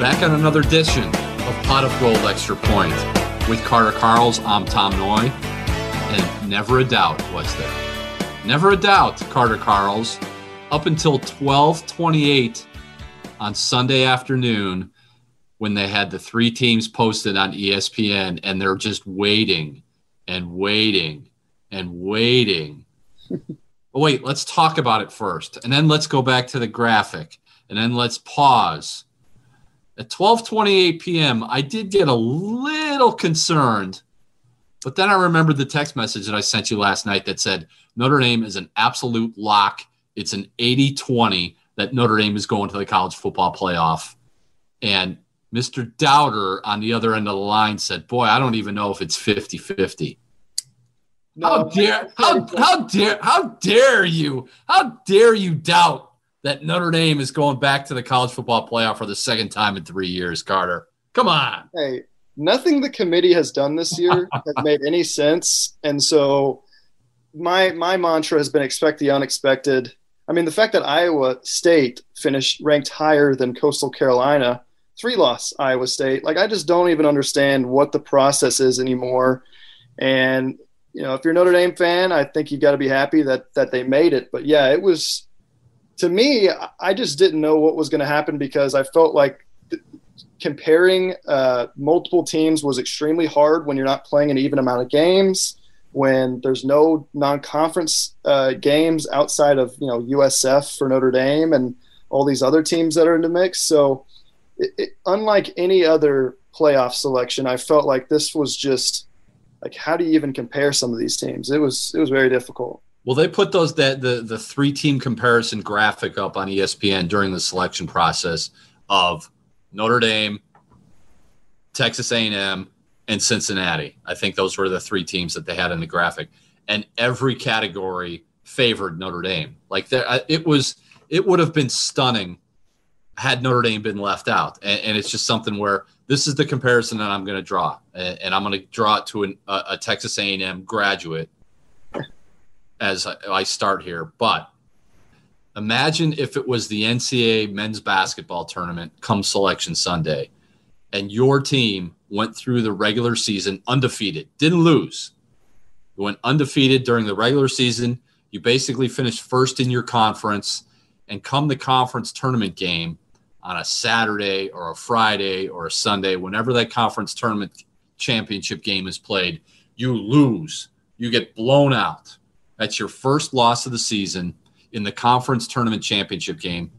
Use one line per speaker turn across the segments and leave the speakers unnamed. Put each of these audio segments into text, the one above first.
Back on another edition of Pot of Gold Extra Point. With Carter Karels, I'm Tom Noie, And never a doubt, was there? Never a doubt, Carter Karels. Up until 1228 on Sunday afternoon, when they had the three teams posted on ESPN, and they're just waiting and waiting and waiting. wait, let's talk about it first. And then let's go back to the graphic. And then let's pause at 12:28 p.m., I did get a little concerned, but then I remembered the text message that I sent you last night that said Notre Dame is an absolute lock. It's an 80-20 that Notre Dame is going to the college football playoff. And Mr. Doubter on the other end of the line said, "Boy, I don't even know if it's 50-50." No, how dare how, how dare how dare you? How dare you doubt that Notre Dame is going back to the college football playoff for the second time in three years, Carter. Come on.
Hey, nothing the committee has done this year has made any sense. And so my my mantra has been expect the unexpected. I mean, the fact that Iowa State finished ranked higher than Coastal Carolina, three loss Iowa State. Like I just don't even understand what the process is anymore. And you know, if you're a Notre Dame fan, I think you've got to be happy that that they made it. But yeah, it was to me, I just didn't know what was going to happen because I felt like comparing uh, multiple teams was extremely hard when you're not playing an even amount of games, when there's no non-conference uh, games outside of you know USF for Notre Dame and all these other teams that are in the mix. So, it, it, unlike any other playoff selection, I felt like this was just like how do you even compare some of these teams? It was it was very difficult.
Well, they put those that the the three team comparison graphic up on ESPN during the selection process of Notre Dame, Texas A&M, and Cincinnati. I think those were the three teams that they had in the graphic, and every category favored Notre Dame. Like there, it was it would have been stunning had Notre Dame been left out, and, and it's just something where this is the comparison that I'm going to draw, and, and I'm going to draw it to an, a, a Texas A&M graduate as I start here, but imagine if it was the NCAA men's basketball tournament come selection Sunday and your team went through the regular season undefeated, didn't lose. You went undefeated during the regular season. You basically finished first in your conference and come the conference tournament game on a Saturday or a Friday or a Sunday, whenever that conference tournament championship game is played, you lose. You get blown out that's your first loss of the season in the conference tournament championship game.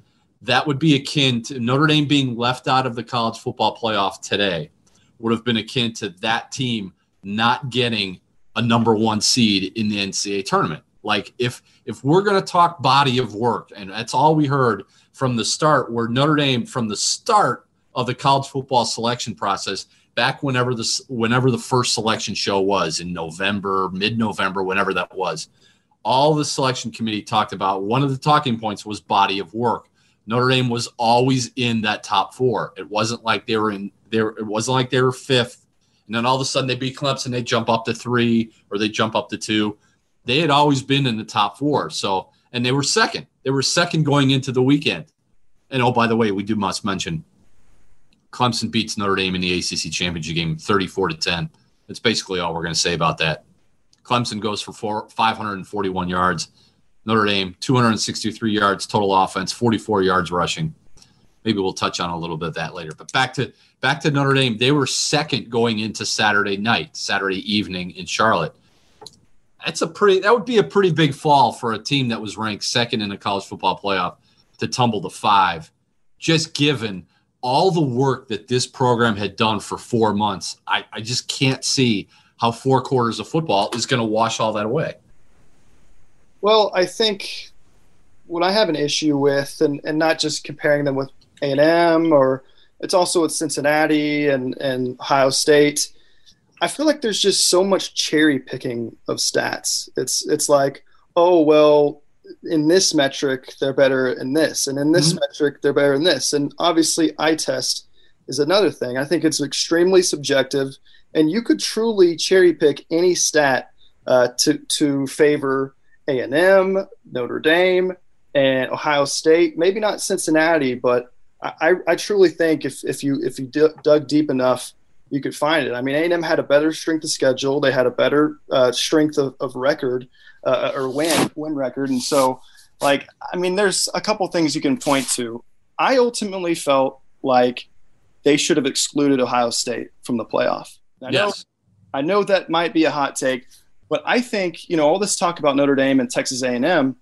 That would be akin to Notre Dame being left out of the college football playoff today, would have been akin to that team not getting a number one seed in the NCAA tournament. Like if if we're going to talk body of work, and that's all we heard from the start, where Notre Dame from the start of the college football selection process, back whenever this whenever the first selection show was in November, mid November, whenever that was, all the selection committee talked about one of the talking points was body of work. Notre Dame was always in that top four. It wasn't like they were in there. It wasn't like they were fifth, and then all of a sudden they beat Clemson. They jump up to three or they jump up to two. They had always been in the top four. So and they were second. They were second going into the weekend. And oh, by the way, we do must mention Clemson beats Notre Dame in the ACC championship game, thirty-four to ten. That's basically all we're going to say about that. Clemson goes for four, 541 yards. Notre Dame, 263 yards total offense, 44 yards rushing. Maybe we'll touch on a little bit of that later. But back to back to Notre Dame. They were second going into Saturday night, Saturday evening in Charlotte. That's a pretty that would be a pretty big fall for a team that was ranked second in the college football playoff to tumble to five, just given all the work that this program had done for four months, I, I just can't see how four quarters of football is going to wash all that away.
Well, I think what I have an issue with, and, and not just comparing them with A&M or it's also with Cincinnati and, and Ohio State. I feel like there's just so much cherry picking of stats. It's it's like, oh well, in this metric they're better in this, and in this mm-hmm. metric they're better in this, and obviously eye test is another thing. I think it's extremely subjective, and you could truly cherry pick any stat uh, to to favor A and M, Notre Dame, and Ohio State. Maybe not Cincinnati, but I, I truly think if, if you if you dug deep enough, you could find it. I mean, A&M had a better strength of schedule. They had a better uh, strength of, of record uh, or win win record, and so like I mean, there's a couple things you can point to. I ultimately felt like they should have excluded Ohio State from the playoff. I know,
yes.
I know that might be a hot take, but I think you know all this talk about Notre Dame and Texas A&M.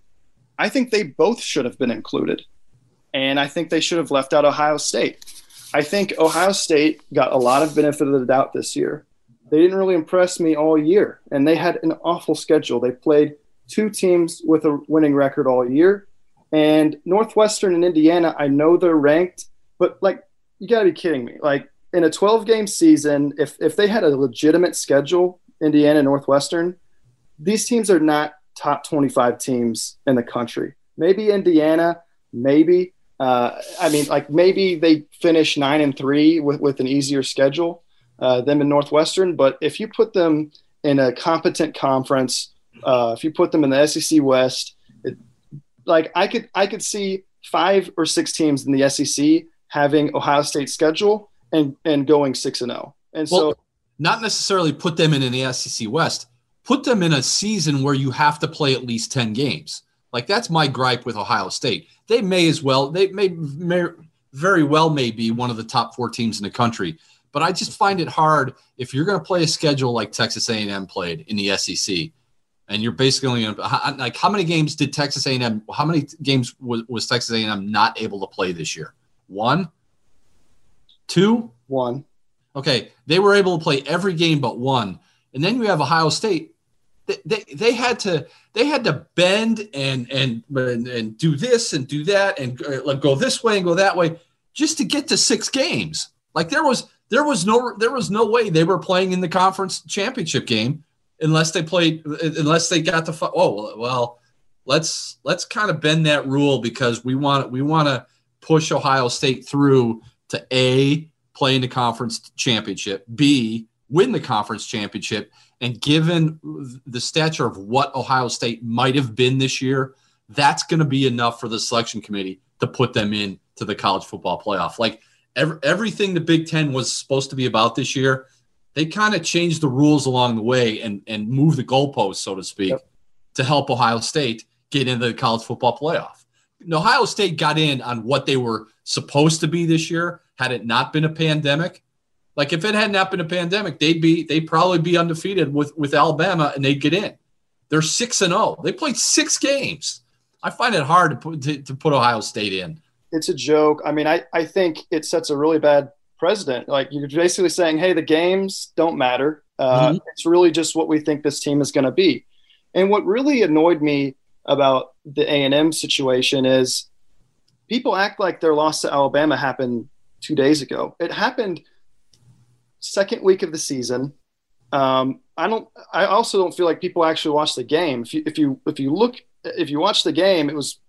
I think they both should have been included and I think they should have left out Ohio State. I think Ohio State got a lot of benefit of the doubt this year. They didn't really impress me all year, and they had an awful schedule. They played two teams with a winning record all year, and Northwestern and Indiana. I know they're ranked, but like you got to be kidding me! Like in a 12 game season, if if they had a legitimate schedule, Indiana, Northwestern, these teams are not top 25 teams in the country. Maybe Indiana, maybe, uh, I mean, like maybe they finish nine and three with, with an easier schedule uh, in Northwestern. But if you put them in a competent conference, uh, if you put them in the SEC West, it, like I could I could see five or six teams in the SEC having Ohio State schedule and and going six and zero. And well, so,
not necessarily put them in the SEC West. Put them in a season where you have to play at least ten games. Like that's my gripe with Ohio State. They may as well, they may, may very well may be one of the top four teams in the country. But I just find it hard if you're going to play a schedule like Texas A&M played in the SEC, and you're basically only gonna, like how many games did Texas A&M? How many games was, was Texas A&M not able to play this year? One, two,
one.
Okay, they were able to play every game but one, and then you have Ohio State they, they had to they had to bend and and and do this and do that and uh, go this way and go that way just to get to six games. Like there was there was no there was no way they were playing in the conference championship game unless they played unless they got the oh well let's let's kind of bend that rule because we want we want to push Ohio State through to a play in the conference championship, b win the conference championship, and given the stature of what Ohio State might have been this year, that's going to be enough for the selection committee to put them in to the college football playoff. Like every, everything the Big Ten was supposed to be about this year, they kind of changed the rules along the way and and moved the goalposts, so to speak, yep. to help Ohio State get into the college football playoff. Ohio State got in on what they were supposed to be this year. Had it not been a pandemic, like if it had not been a pandemic, they'd be they'd probably be undefeated with with Alabama and they'd get in. They're six and zero. Oh. They played six games. I find it hard to put to, to put Ohio State in.
It's a joke. I mean, I I think it sets a really bad precedent. Like you're basically saying, hey, the games don't matter. Uh, mm-hmm. It's really just what we think this team is going to be. And what really annoyed me about the A and M situation is people act like their loss to Alabama happened two days ago. It happened second week of the season. Um, I don't. I also don't feel like people actually watch the game. If you if you if you look if you watch the game, it was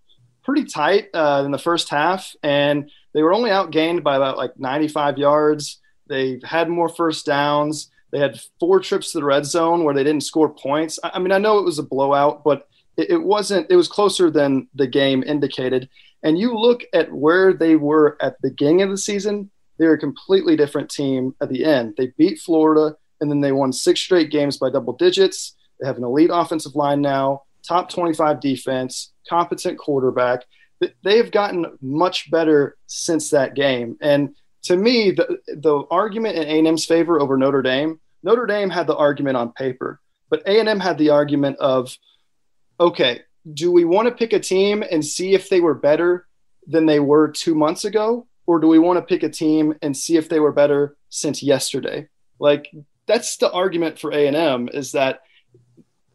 pretty tight uh, in the first half, and they were only outgained by about like 95 yards. They had more first downs. They had four trips to the red zone where they didn't score points. I, I mean, I know it was a blowout, but it, it wasn't. It was closer than the game indicated. And you look at where they were at the beginning of the season they're a completely different team at the end. They beat Florida and then they won six straight games by double digits. They have an elite offensive line now, top 25 defense, competent quarterback. They have gotten much better since that game. And to me, the, the argument in A&M's favor over Notre Dame, Notre Dame had the argument on paper, but A&M had the argument of, okay, do we want to pick a team and see if they were better than they were two months ago? or do we want to pick a team and see if they were better since yesterday? Like that's the argument for A and M is that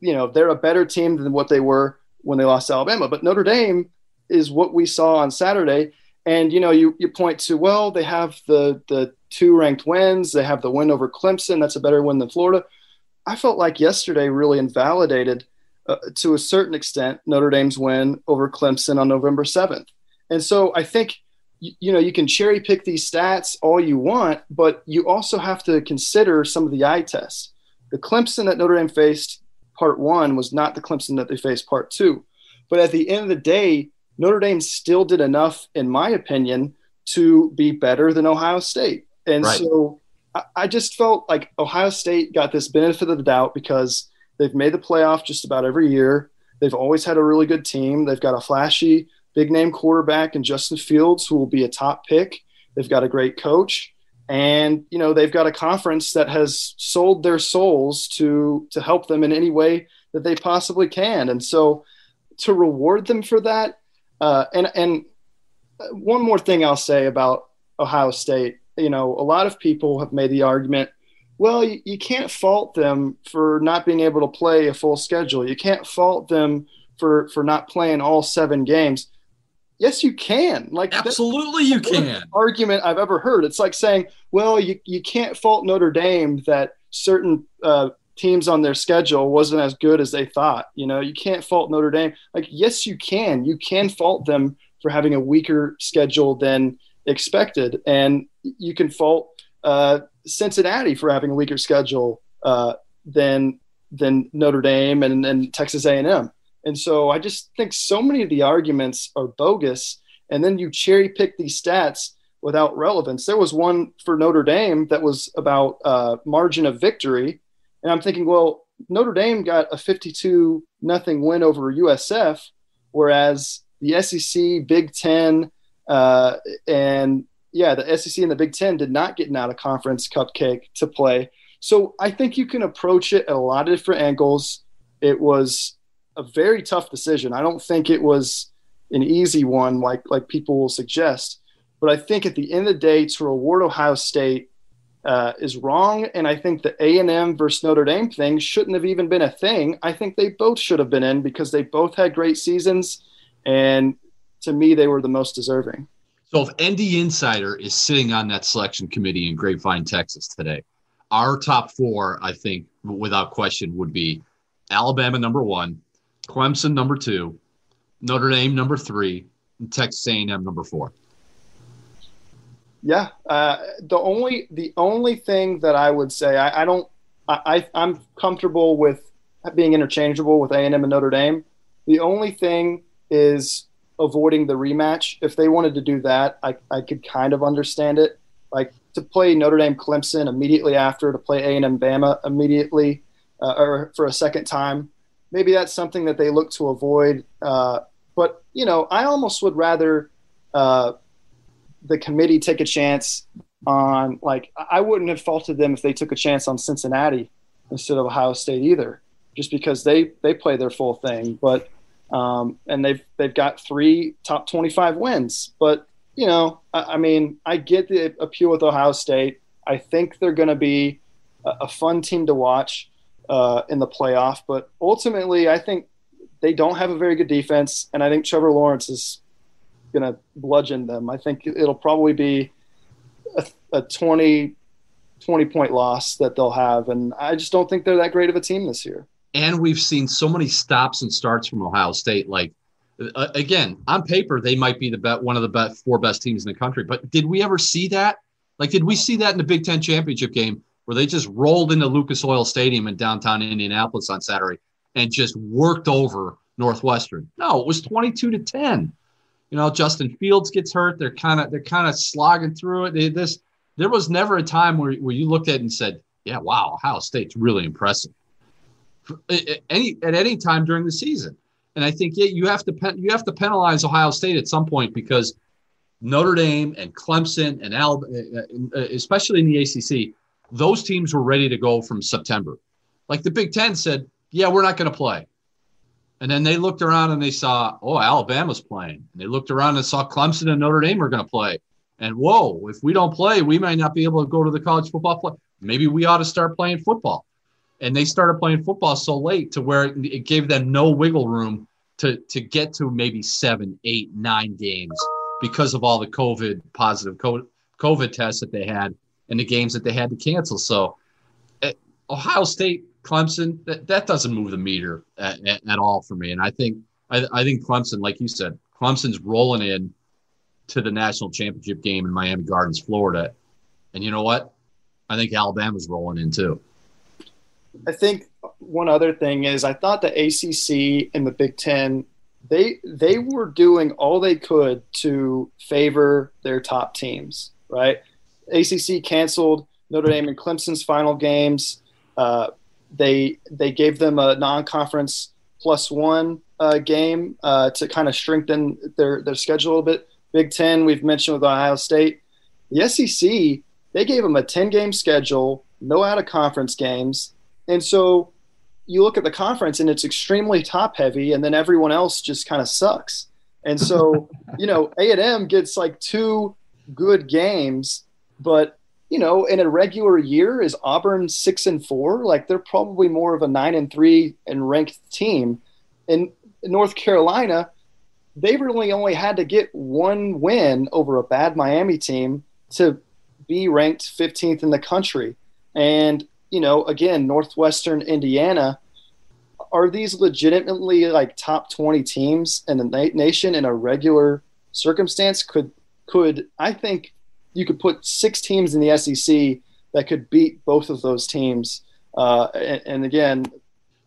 you know they're a better team than what they were when they lost Alabama, but Notre Dame is what we saw on Saturday. And you know, you you point to well, they have the the two ranked wins, they have the win over Clemson, that's a better win than Florida. I felt like yesterday really invalidated uh, to a certain extent Notre Dame's win over Clemson on November 7th. And so I think you know you can cherry pick these stats all you want, but you also have to consider some of the eye tests. The Clemson that Notre Dame faced part one was not the Clemson that they faced part two. But at the end of the day, Notre Dame still did enough, in my opinion, to be better than Ohio State. And right. so I, I just felt like Ohio State got this benefit of the doubt because they've made the playoff just about every year. They've always had a really good team. They've got a flashy big name quarterback in Justin Fields, who will be a top pick. They've got a great coach. And, you know, they've got a conference that has sold their souls to to help them in any way that they possibly can. And so to reward them for that, uh, and and one more thing I'll say about Ohio State, you know, a lot of people have made the argument, well, you, you can't fault them for not being able to play a full schedule. You can't fault them for for not playing all seven games. Yes, you can. Like
absolutely, you can.
Argument I've ever heard. It's like saying, well, you you can't fault Notre Dame that certain uh, teams on their schedule wasn't as good as they thought. You know, you can't fault Notre Dame. Like, yes, you can. You can fault them for having a weaker schedule than expected, and you can fault uh, Cincinnati for having a weaker schedule uh, than than Notre Dame and, and Texas A&M. And so I just think so many of the arguments are bogus. And then you cherry pick these stats without relevance. There was one for Notre Dame that was about uh, margin of victory. And I'm thinking, well, Notre Dame got a 52 nothing win over USF, whereas the SEC, Big Ten, uh, and yeah, the SEC and the Big Ten did not get an out of conference cupcake to play. So I think you can approach it at a lot of different angles. It was a very tough decision. I don't think it was an easy one like like people will suggest. But I think at the end of the day, to reward Ohio State uh, is wrong, and I think the A and M versus Notre Dame thing shouldn't have even been a thing. I think they both should have been in because they both had great seasons, and to me, they were the most deserving.
So if ND Insider is sitting on that selection committee in Grapevine, Texas today, our top four, I think, without question, would be Alabama number one, Clemson number two, Notre Dame number three, and Texas A&M number four.
Yeah, uh, the only the only thing that I would say I, I don't I, I'm comfortable with being interchangeable with A&M and Notre Dame. The only thing is avoiding the rematch. If they wanted to do that, I, I could kind of understand it. Like to play Notre Dame Clemson immediately after, to play A&M Bama immediately, uh, or for a second time maybe that's something that they look to avoid. Uh, but you know, I almost would rather uh, the committee take a chance on like I wouldn't have faulted them if they took a chance on Cincinnati instead of Ohio State either, just because they they play their full thing. But um, and they've they've got three top twenty five wins. But you know, I, I, mean, I get the appeal with Ohio State. I think they're going to be a, a fun team to watch uh, in the playoff. But ultimately, I think they don't have a very good defense, and I think Trevor Lawrence is going to bludgeon them. I think it'll probably be a, a 20, 20 point loss that they'll have, and I just don't think they're that great of a team this year.
And we've seen so many stops and starts from Ohio State. Like uh, again, on paper, they might be the bet one of the best four best teams in the country. But did we ever see that? Like, did we see that in the Big Ten championship game where they just rolled into Lucas Oil Stadium in downtown Indianapolis on Saturday and just worked over Northwestern. No, it was 22 to 10. You know, Justin Fields gets hurt. They're kind of they're kind of slogging through it. They, this there was never a time where, where you looked at it and said, "Yeah, wow, Ohio State's really impressive." Any at any time during the season, and I think yeah, you have to you have to penalize Ohio State at some point because Notre Dame and Clemson and Alabama, uh, uh, uh, especially in the ACC, those teams were ready to go from September. Like the Big Ten said, yeah, we're not going to play. And then they looked around and they saw, oh, Alabama's playing. And they looked around and saw Clemson and Notre Dame are going to play. And whoa, if we don't play, we might not be able to go to the college football play. Maybe we ought to start playing football. And they started playing football so late to where it gave them no wiggle room to to get to maybe seven, eight, nine games because of all the COVID positive COVID tests that they had and the games that they had to cancel. So eh, Ohio State, Clemson, that, that doesn't move the meter at, at, at all for me. And I think I, I think Clemson, like you said, Clemson's rolling in to the national championship game in Miami Gardens, Florida. And you know what? I think Alabama's rolling in too.
I think one other thing is I thought the ACC and the Big Ten they they were doing all they could to favor their top teams. Right? ACC canceled Notre Dame and Clemson's final games. Uh, they they gave them a non-conference plus one uh, game uh, to kind of strengthen their their schedule a little bit. Big Ten, we've mentioned with Ohio State. The SEC, they gave them a 10 game schedule, no out of conference games. And so you look at the conference and it's extremely top heavy, and then everyone else just kind of sucks. And so, you know, A&M gets like two good games, but you know, in a regular year, is Auburn six and four? Like they're probably more of a nine and three and ranked team. In North Carolina, they really only had to get one win over a bad Miami team to be ranked 15th in the country. And, you know, again, Northwestern Indiana, are these legitimately like top 20 teams in the na- nation in a regular circumstance? Could, could, I think you could put six teams in the SEC that could beat both of those teams. Uh, and, and again,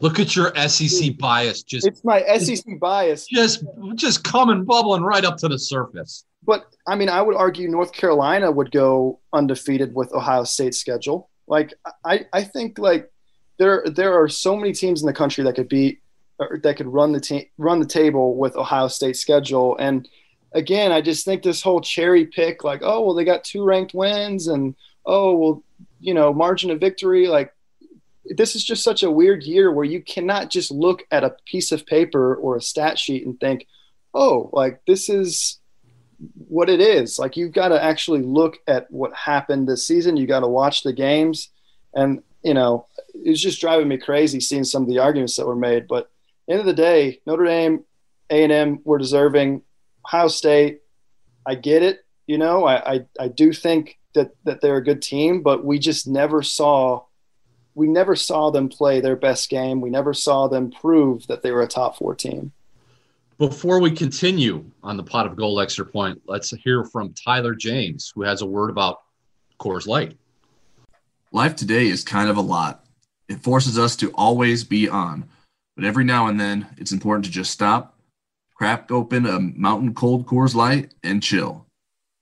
Look at your SEC bias. Just
it's my SEC bias.
Just just coming bubbling right up to the surface.
But I mean, I would argue North Carolina would go undefeated with Ohio State's schedule. Like I, I think like there there are so many teams in the country that could beat or that could run the team run the table with Ohio State's schedule. And again, I just think this whole cherry pick, like, oh well, they got two ranked wins, and oh well, you know, margin of victory, like this is just such a weird year where you cannot just look at a piece of paper or a stat sheet and think, oh, like this is what it is. Like you've got to actually look at what happened this season. You got to watch the games. And, you know, it was just driving me crazy seeing some of the arguments that were made. But end of the day, Notre Dame, A&M were deserving. Ohio State, I get it. You know, I, I, I do think that, that they're a good team, but we just never saw – we never saw them play their best game. We never saw them prove that they were a top four team.
Before we continue on the pot of gold extra point, let's hear from Tyler James, who has a word about Coors Light.
Life today is kind of a lot. It forces us to always be on, but every now and then it's important to just stop, crack open a mountain cold Coors Light, and chill.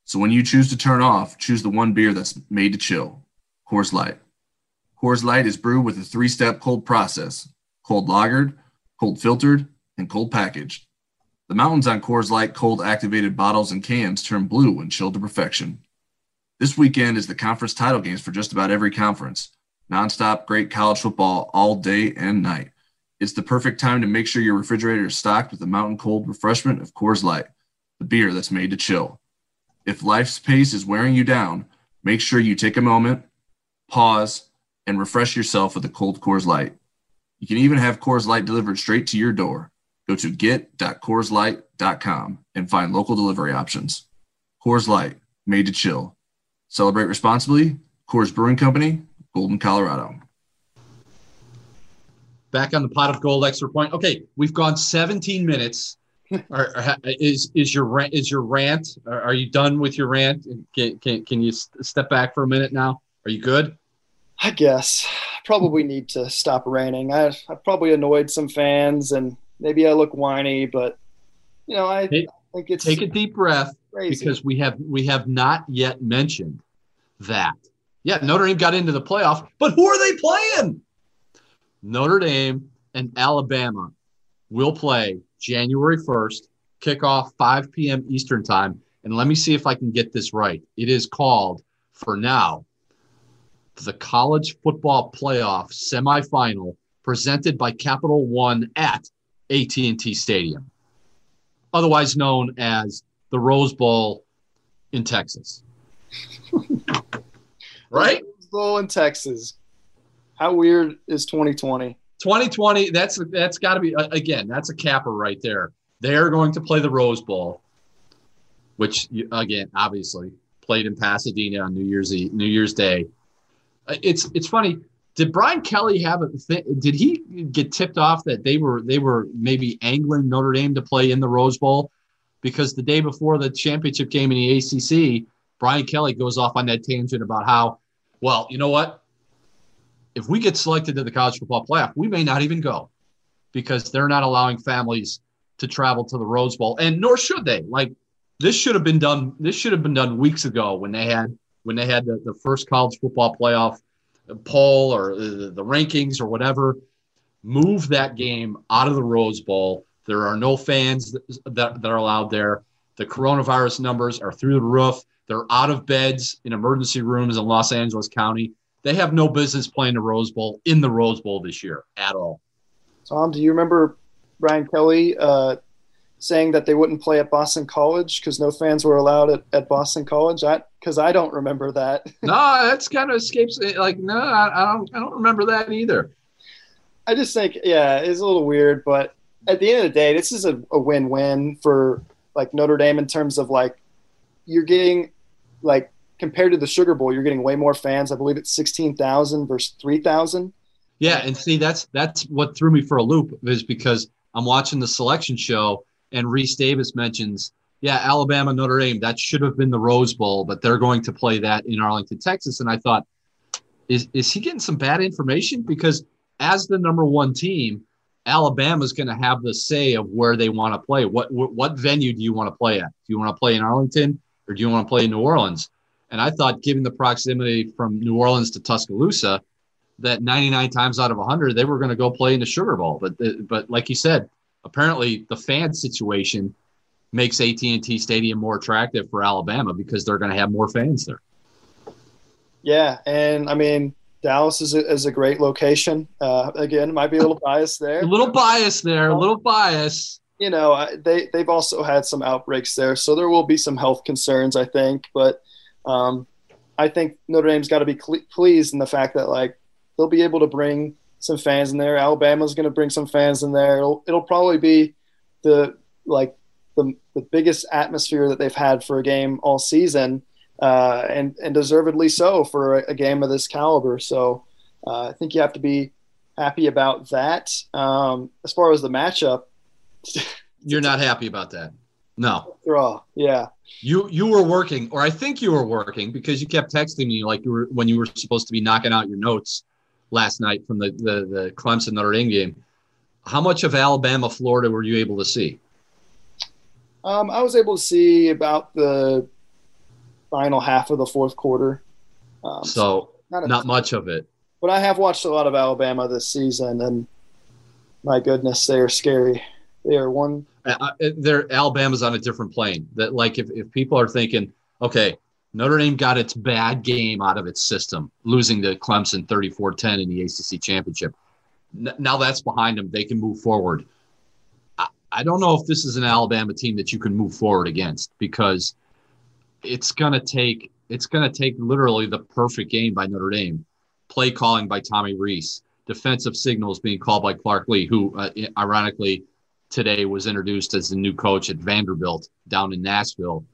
So when you choose to turn off, choose the one beer that's made to chill Coors Light. Coors Light is brewed with a three step cold process cold lagered, cold filtered, and cold packaged. The mountains on Coors Light cold activated bottles and cans turn blue when chilled to perfection. This weekend is the conference title games for just about every conference. Nonstop great college football all day and night. It's the perfect time to make sure your refrigerator is stocked with the mountain cold refreshment of Coors Light, the beer that's made to chill. If life's pace is wearing you down, make sure you take a moment, pause, and refresh yourself with a cold Coors Light. You can even have Coors Light delivered straight to your door. Go to get.coorslight.com and find local delivery options. Coors Light, made to chill. Celebrate responsibly. Coors Brewing Company, Golden, Colorado.
Back on the pot of gold extra point. Okay, we've gone 17 minutes. are, is is your rant is your rant? Are, are you done with your rant? Can, can, can you step back for a minute now? Are you good?
I guess probably need to stop raining. I I probably annoyed some fans, and maybe I look whiny, but you know I,
take,
I think it's
take a deep breath
crazy.
because we have we have not yet mentioned that. Yeah, Notre Dame got into the playoff, but who are they playing? Notre Dame and Alabama will play January 1st, kickoff 5 p.m. Eastern time. And let me see if I can get this right. It is called, for now, the college football playoff semifinal presented by Capital One at AT&T Stadium, otherwise known as the Rose Bowl in Texas. right?
Rose Bowl in Texas. How weird is 2020?
2020, that's that's got to be again, that's a capper right there. They're going to play the Rose Bowl, which again, obviously played in Pasadena on New Year's Eve, New Year's Day. Uh, it's it's funny. Did Brian Kelly have a did he get tipped off that they were they were maybe angling Notre Dame to play in the Rose Bowl because the day before the championship game in the ACC, Brian Kelly goes off on that tangent about how, well, you know what? If we get selected to the college football playoff, we may not even go because they're not allowing families to travel to the Rose Bowl, and nor should they. Like this should have been done. This should have been done weeks ago when they had when they had the, the first college football playoff poll or the, the rankings or whatever. Move that game out of the Rose Bowl. There are no fans that, that, are allowed there. The coronavirus numbers are through the roof. They're out of beds in emergency rooms in Los Angeles County. They have no business playing the Rose Bowl in the Rose Bowl this year at all.
Tom, do you remember Brian Kelly uh, saying that they wouldn't play at Boston College because no fans were allowed at, at Boston College? I because I don't remember that.
no, that's kind of escapes. Eh, like no, I, I, don't. I don't remember that either.
I just think yeah, it's a little weird, but at the end of the day, this is a, a win-win for like Notre Dame in terms of like you're getting like compared to the Sugar Bowl, you're getting way more fans. I believe it's sixteen thousand versus three thousand.
Yeah, and see that's that's what threw me for a loop is because I'm watching the selection show and Rece Davis mentions, yeah, Alabama Notre Dame that should have been the Rose Bowl, but they're going to play that in Arlington, Texas. And I thought, is is he getting some bad information? Because as the number one team, Alabama's going to have the say of where they want to play. What, what what venue do you want to play at? Do you want to play in Arlington or do you want to play in New Orleans? And I thought, given the proximity from New Orleans to Tuscaloosa, that 99 times out of 100 they were going to go play in the Sugar Bowl. But but like you said, apparently the fan situation makes AT&T Stadium more attractive for Alabama because they're going to have more fans there.
Yeah, and I mean Dallas is a, is a great location. Uh, again, might be a little biased there.
a little bias there. A little bias.
You know, they they've also had some outbreaks there, so there will be some health concerns, I think. But um, I think Notre Dame's got to be pleased in the fact that like they'll be able to bring some fans in there. Alabama's going to bring some fans in there. It'll it'll probably be the like the the biggest atmosphere that they've had for a game all season uh, and and deservedly so for a, a game of this caliber. So uh, I think you have to be happy about that. Um, as far as the matchup,
you're not happy about that. No.
Draw. Yeah.
You you were working, or I think you were working because you kept texting me like you were when you were supposed to be knocking out your notes last night from the the, the Clemson Notre Dame game. How much of Alabama Florida were you able to see?
Um, I was able to see about the final half of the fourth quarter.
Um, so not, not much of it.
But I have watched a lot of Alabama this season, and my goodness, they are scary. They are one.
Uh, they're Alabama's on a different plane. That like if, if people are thinking, okay, Notre Dame got its bad game out of its system, losing to Clemson 34-10 in the ACC championship. N- now that's behind them. They can move forward. I, I don't know if this is an Alabama team that you can move forward against because – it's gonna take it's gonna take literally the perfect game by Notre Dame, play calling by Tommy Rees, defensive signals being called by Clark Lea, who uh, ironically today was introduced as the new coach at Vanderbilt down in Nashville.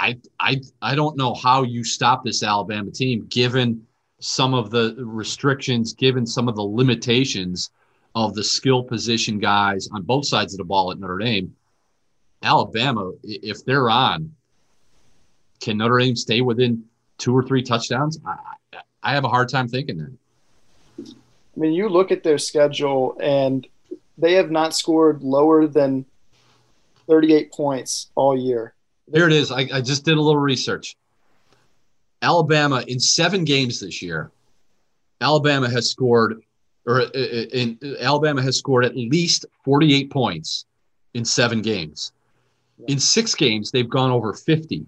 I I I don't know how you stop this Alabama team given some of the restrictions, given some of the limitations of the skill position guys on both sides of the ball at Notre Dame. Alabama, if they're on, can Notre Dame stay within two or three touchdowns? I, I have a hard time thinking that.
I mean, you look at their schedule, and they have not scored lower than 38 points all year.
Here it is. I, I just did a little research. Alabama in seven games this year, Alabama has scored, or uh, uh, in, Alabama has scored at least 48 points in seven games. In six games, they've gone over 50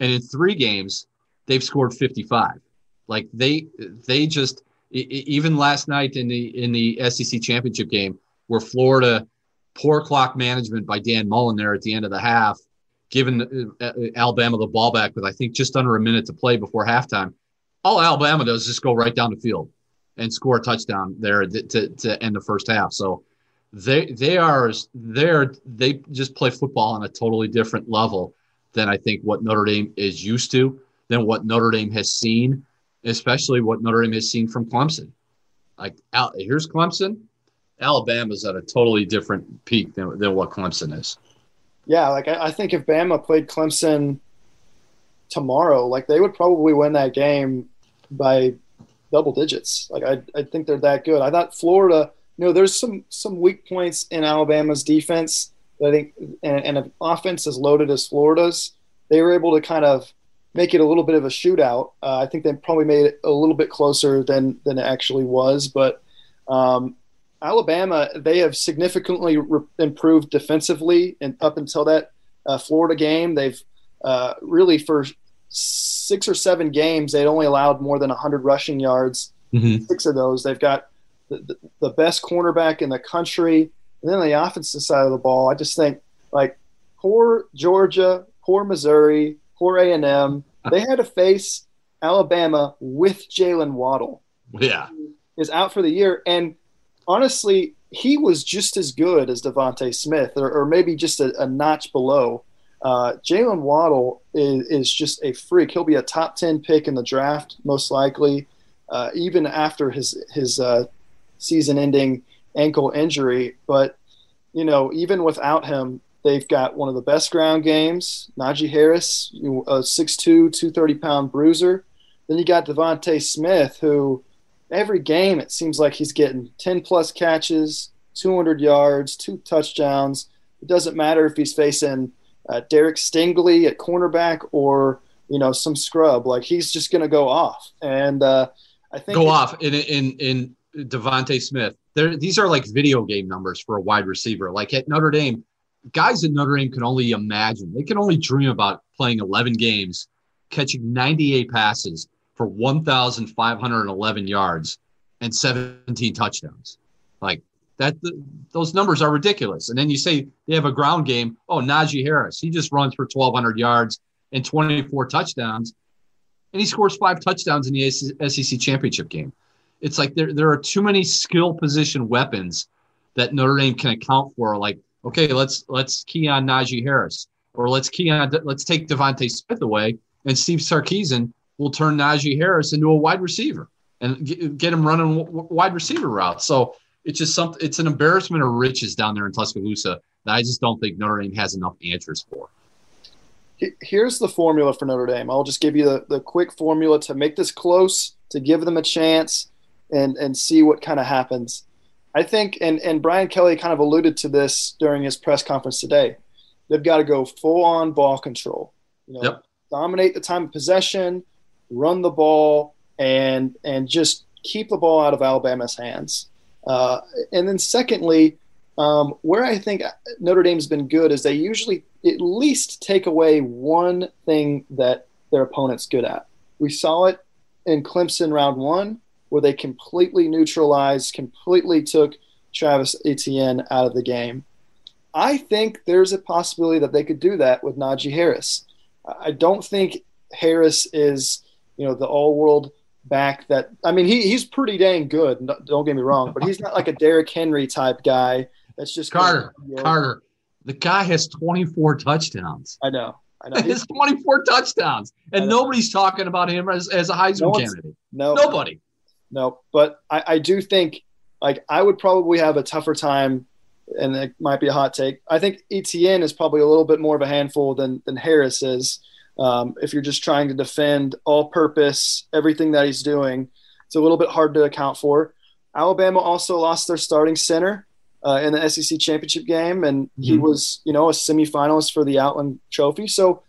and in three games they've scored 55 like they they just even last night in the in the SEC championship game where Florida poor clock management by Dan Mullen there at the end of the half giving uh, Alabama the ball back with I think just under a minute to play before halftime. All Alabama does is just go right down the field and score a touchdown there to, to end the first half. So they they are they're they just play football on a totally different level than I think what Notre Dame is used to, than what Notre Dame has seen, especially what Notre Dame has seen from Clemson. Like here's Clemson, Alabama's at a totally different peak than, than what Clemson is.
Yeah, like I, I think if Bama played Clemson tomorrow, like they would probably win that game by double digits. Like I, I think they're that good. I thought Florida, you know, there's some some weak points in Alabama's defense. I think, and, and an offense as loaded as Florida's, they were able to kind of make it a little bit of a shootout. Uh, I think they probably made it a little bit closer than than it actually was. But um, Alabama, they have significantly re- improved defensively, and up until that uh, Florida game, they've uh, really for six or seven games they'd only allowed more than 100 rushing yards. Mm-hmm. Six of those, they've got the, the, best cornerback in the country. And then on the offensive side of the ball, I just think like poor Georgia, poor Missouri, poor A and M, they had to face Alabama with Jaylen Waddle.
Yeah,
is out for the year, and honestly, he was just as good as DeVonta Smith, or, or maybe just a, a notch below. Uh, Jaylen Waddle is, is, just a freak. He'll be a top ten pick in the draft, most likely, uh, even after his his uh, season-ending ankle injury. But you know, even without him, they've got one of the best ground games. Najee Harris, a 6'2", 230 pound bruiser. Then you got DeVonta Smith, who every game it seems like he's getting 10 plus catches, 200 yards, two touchdowns. It doesn't matter if he's facing uh, Derek Stingley at cornerback or you know some scrub. Like he's just going to go off, and uh, I think
go off in in in DeVonta Smith. There, these are like video game numbers for a wide receiver. Like at Notre Dame, guys at Notre Dame can only imagine. They can only dream about playing 11 games, catching 98 passes for 1,511 yards and 17 touchdowns. Like that, those numbers are ridiculous. And then you say they have a ground game. Oh, Najee Harris, he just runs for 1,200 yards and 24 touchdowns, and he scores five touchdowns in the SEC championship game. It's like there, there are too many skill position weapons that Notre Dame can account for. Like, okay, let's let's key on Najee Harris, or let's key on let's take DeVonta Smith away, and Steve Sarkisian will turn Najee Harris into a wide receiver and get, get him running wide receiver routes. So it's just something. It's an embarrassment of riches down there in Tuscaloosa that I just don't think Notre Dame has enough answers for.
Here's the formula for Notre Dame. I'll just give you the, the quick formula to make this close, to give them a chance, and and see what kind of happens. I think, and and Brian Kelly kind of alluded to this during his press conference today. They've got to go full on ball control. You know, yep. dominate the time of possession, run the ball, and and just keep the ball out of Alabama's hands. Uh, and then secondly, um, where I think Notre Dame's been good is they usually at least take away one thing that their opponent's good at. We saw it in Clemson round one, where they completely neutralized, completely took Travis Etienne out of the game. I think there's a possibility that they could do that with Najee Harris. I don't think Harris is you know the all world back that I mean he he's pretty dang good. Don't get me wrong, but he's not like a Derrick Henry type guy. That's just
Carter. Carter. The guy has 24 touchdowns.
I know. I know.
He has 24 touchdowns, and nobody's talking about him as, as a Heisman no candidate. No, nobody.
No, but I, I do think like I would probably have a tougher time, and it might be a hot take. I think Etienne is probably a little bit more of a handful than than Harris is. Um, if you're just trying to defend all purpose, everything that he's doing, it's a little bit hard to account for. Alabama also lost their starting center uh, in the SEC championship game, and mm-hmm. he was, you know, a semifinalist for the Outland Trophy. So,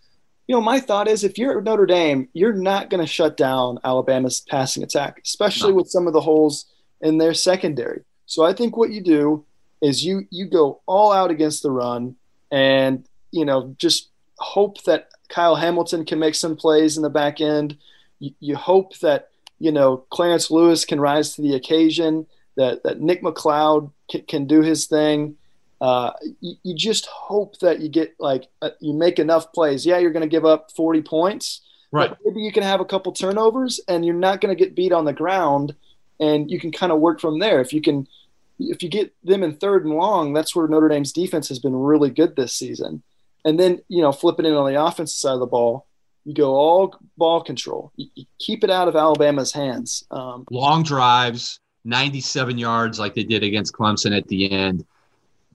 you know, my thought is if you're Notre Dame, you're not going to shut down Alabama's passing attack, especially no. with some of the holes in their secondary. So I think what you do is you you go all out against the run, and you know just hope that Kyle Hamilton can make some plays in the back end. You, you hope that you know Clarence Lewis can rise to the occasion. That that Nick McCloud can, can do his thing, Uh, you, you, just hope that you get like uh, you make enough plays. Yeah, you're going to give up 40 points,
right?
maybe you can have a couple turnovers, and you're not going to get beat on the ground, and you can kind of work from there. If you can, if you get them in third and long, that's where Notre Dame's defense has been really good this season. And then you know, flipping in on the offensive side of the ball, you go all ball control. You, you keep it out of Alabama's hands.
Um, Long drives, 97 yards like they did against Clemson at the end.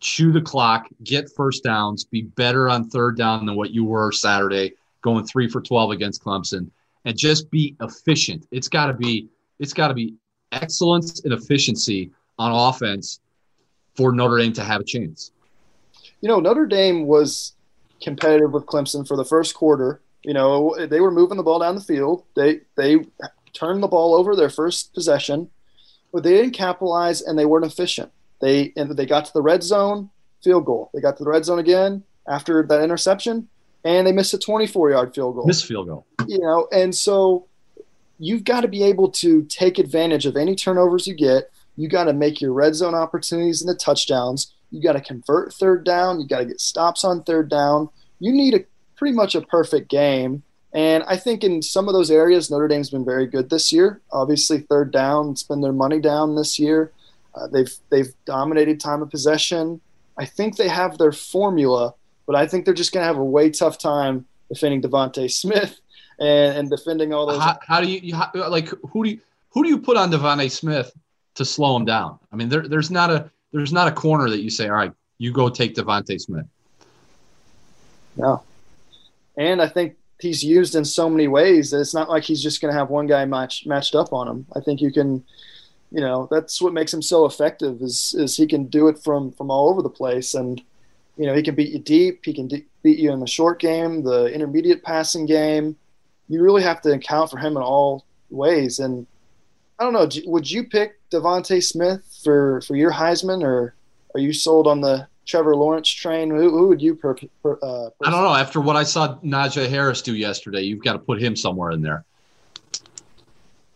Chew the clock, get first downs, be better on third down than what you were Saturday, going three for 12 against Clemson, and just be efficient. It's got to be it's got to be excellence and efficiency on offense for Notre Dame to have a chance.
You know, Notre Dame was competitive with Clemson for the first quarter. You know, they were moving the ball down the field. They they turned the ball over their first possession but they didn't capitalize and they weren't efficient. They and they got to the red zone, field goal. They got to the red zone again after that interception, and they missed a 24 yard field goal.
Missed field goal.
You know, and so you've got to be able to take advantage of any turnovers you get. You got to make your red zone opportunities and the touchdowns. You got to convert third down. You got to get stops on third down. You need a pretty much a perfect game and I think in some of those areas, Notre Dame's been very good this year. Obviously, third down, spend their money down this year. Uh, they've they've dominated time of possession. I think they have their formula, but I think they're just going to have a way tough time defending DeVonta Smith and, and, defending all those.
How, how do you, you how, like who do you who do you put on DeVonta Smith to slow him down? I mean, there, there's not a there's not a corner that you say, all right, you go take DeVonta Smith.
No, and I think he's used in so many ways that it's not like he's just going to have one guy match, matched up on him. I think you can, you know, that's what makes him so effective is is he can do it from from all over the place, and you know he can beat you deep, he can de- beat you in the short game, the intermediate passing game. You really have to account for him in all ways, and I don't know. Would you pick DeVonta Smith for for your Heisman, or are you sold on the Trevor Lawrence train? Who, who would you? Per, per,
uh, I don't know. After what I saw Najee Harris do yesterday, you've got to put him somewhere in there.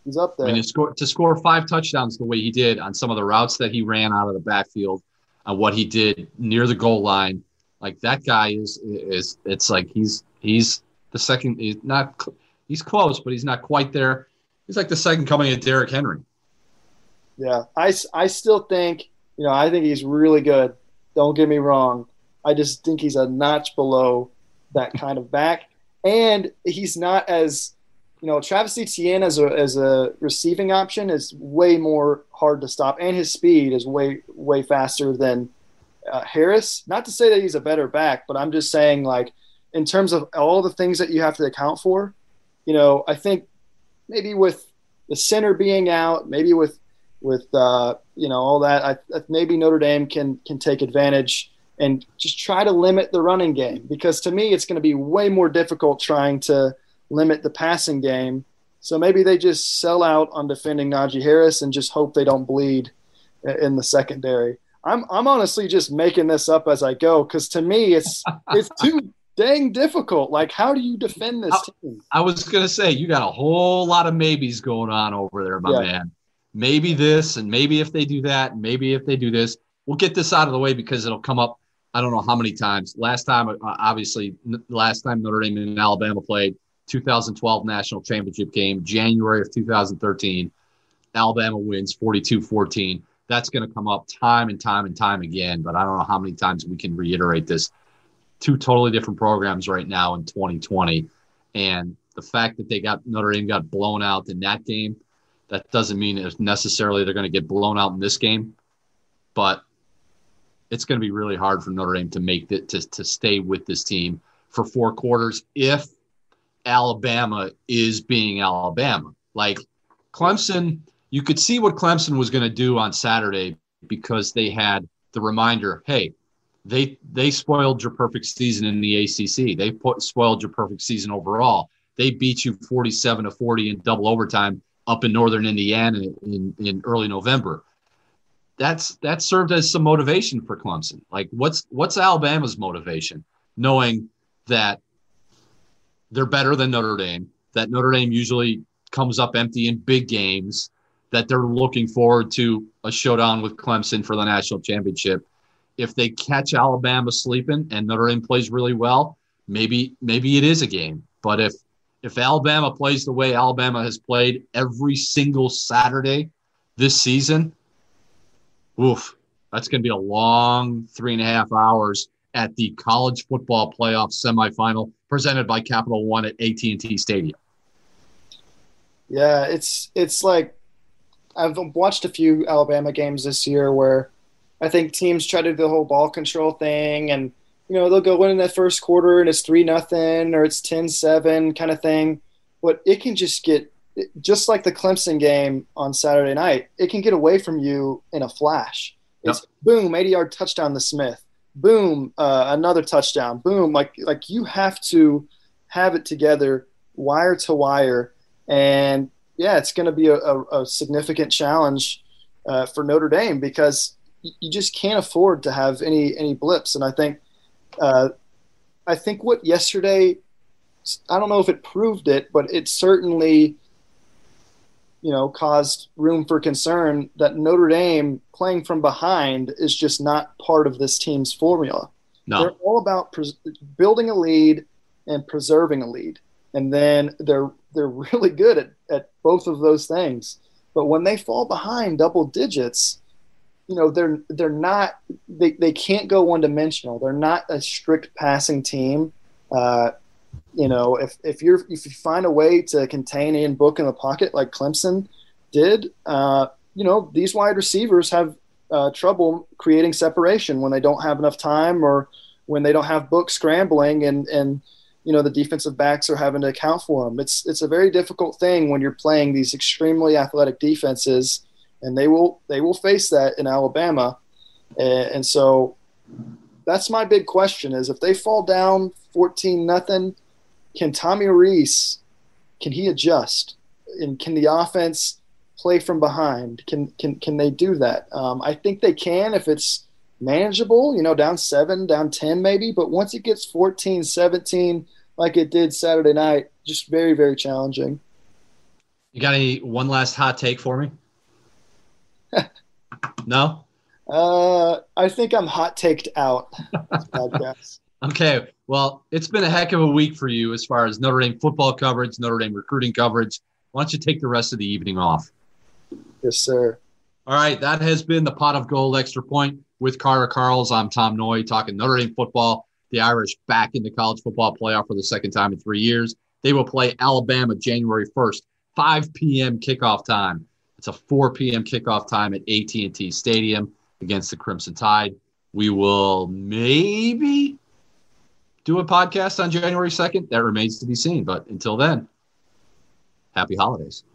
He's up there.
I mean, to score, to score five touchdowns the way he did on some of the routes that he ran out of the backfield, on what he did near the goal line, like that guy is is it's like he's he's the second. He's not he's close, but he's not quite there. He's like the second coming of Derrick Henry.
Yeah, I, I still think you know I think he's really good don't get me wrong. I just think he's a notch below that kind of back. And he's not as, you know, Travis Etienne as a, as a receiving option is way more hard to stop. And his speed is way, way faster than uh, Harris. Not to say that he's a better back, but I'm just saying, like, in terms of all the things that you have to account for, you know, I think maybe with the center being out, maybe with with uh, you know all that. I, maybe Notre Dame can can take advantage and just try to limit the running game because to me it's going to be way more difficult trying to limit the passing game. So maybe they just sell out on defending Najee Harris and just hope they don't bleed in the secondary. I'm I'm honestly just making this up as I go because to me it's it's too dang difficult. Like, how do you defend this I, team?
I was gonna say you got a whole lot of maybes going on over there, my yeah. man maybe this and maybe if they do that, maybe if they do this, we'll get this out of the way because it'll come up. I don't know how many times. Last time, uh, obviously, last time Notre Dame and Alabama played, 2012 national championship game, January of 2013. Alabama wins 42 14. That's going to come up time and time and time again, but I don't know how many times we can reiterate this. Two totally different programs right now in 2020. And the fact that they got Notre Dame got blown out in that game, that doesn't mean necessarily they're going to get blown out in this game, but it's going to be really hard for Notre Dame to make it to, to stay with this team for four quarters if Alabama is being Alabama. Like Clemson, you could see what Clemson was going to do on Saturday because they had the reminder, hey, they they spoiled your perfect season in the ACC. They put, spoiled your perfect season overall. They beat you 47 to 40 in double overtime up in northern Indiana in, in early November. That's that served as some motivation for Clemson. Like what's what's Alabama's motivation? Knowing that they're better than Notre Dame, that Notre Dame usually comes up empty in big games, that they're looking forward to a showdown with Clemson for the national championship. if they catch Alabama sleeping and Notre Dame plays really well, maybe maybe it is a game. But if if Alabama plays the way Alabama has played every single Saturday this season, oof, that's going to be a long three and a half hours at the college football playoff semifinal presented by Capital One at AT&T Stadium.
Yeah, it's it's like I've watched a few Alabama games this year where I think teams try to do the whole ball control thing and you know they'll go in in that first quarter and it's 3 nothing or it's 10-7 kind of thing, but it can just get just like the Clemson game on Saturday night, it can get away from you in a flash. It's yep. boom, 80 yard touchdown to Smith. Boom, uh, another touchdown. Boom, like like you have to have it together wire to wire, and yeah, it's going to be a, a, a, significant challenge uh, for Notre Dame because you just can't afford to have any any blips. And I think uh, I think what yesterday, I don't know if it proved it, but it certainly you know, caused room for concern that Notre Dame playing from behind is just not part of this team's formula. No. They're all about pres- building a lead and preserving a lead, and then they're they're really good at, at both of those things. But when they fall behind double digits, you know they're they're not they, they can't go one dimensional. They're not a strict passing team. Uh, you know, if, if you're if you find a way to contain Ian Book in the pocket like Clemson did, uh, you know, these wide receivers have uh, trouble creating separation when they don't have enough time or when they don't have Book scrambling and and you know the defensive backs are having to account for them. It's it's a very difficult thing when you're playing these extremely athletic defenses, and they will they will face that in Alabama, and, so that's my big question: is if they fall down fourteen nothing can Tommy Rees can he adjust and can the offense play from behind? Can can can they do that? Um, I think they can if it's manageable, you know, down seven, down 10 maybe, but once it gets 14, 17, like it did Saturday night, just very, very challenging.
You got any one last hot take for me? No?
Uh, I think I'm hot taked out.
Okay. Well, it's been a heck of a week for you as far as Notre Dame football coverage, Notre Dame recruiting coverage. Why don't you take the rest of the evening off?
Yes, sir.
All right. That has been the pot of gold extra point with Carter Karels. I'm Tom Noie talking Notre Dame football. The Irish back in the college football playoff for the second time in three years. They will play Alabama January 1st, 5 p.m. kickoff time. It's a 4 p.m. kickoff time at AT&T Stadium against the Crimson Tide. We will maybe do a podcast on January 2nd? That remains to be seen. But until then, happy holidays.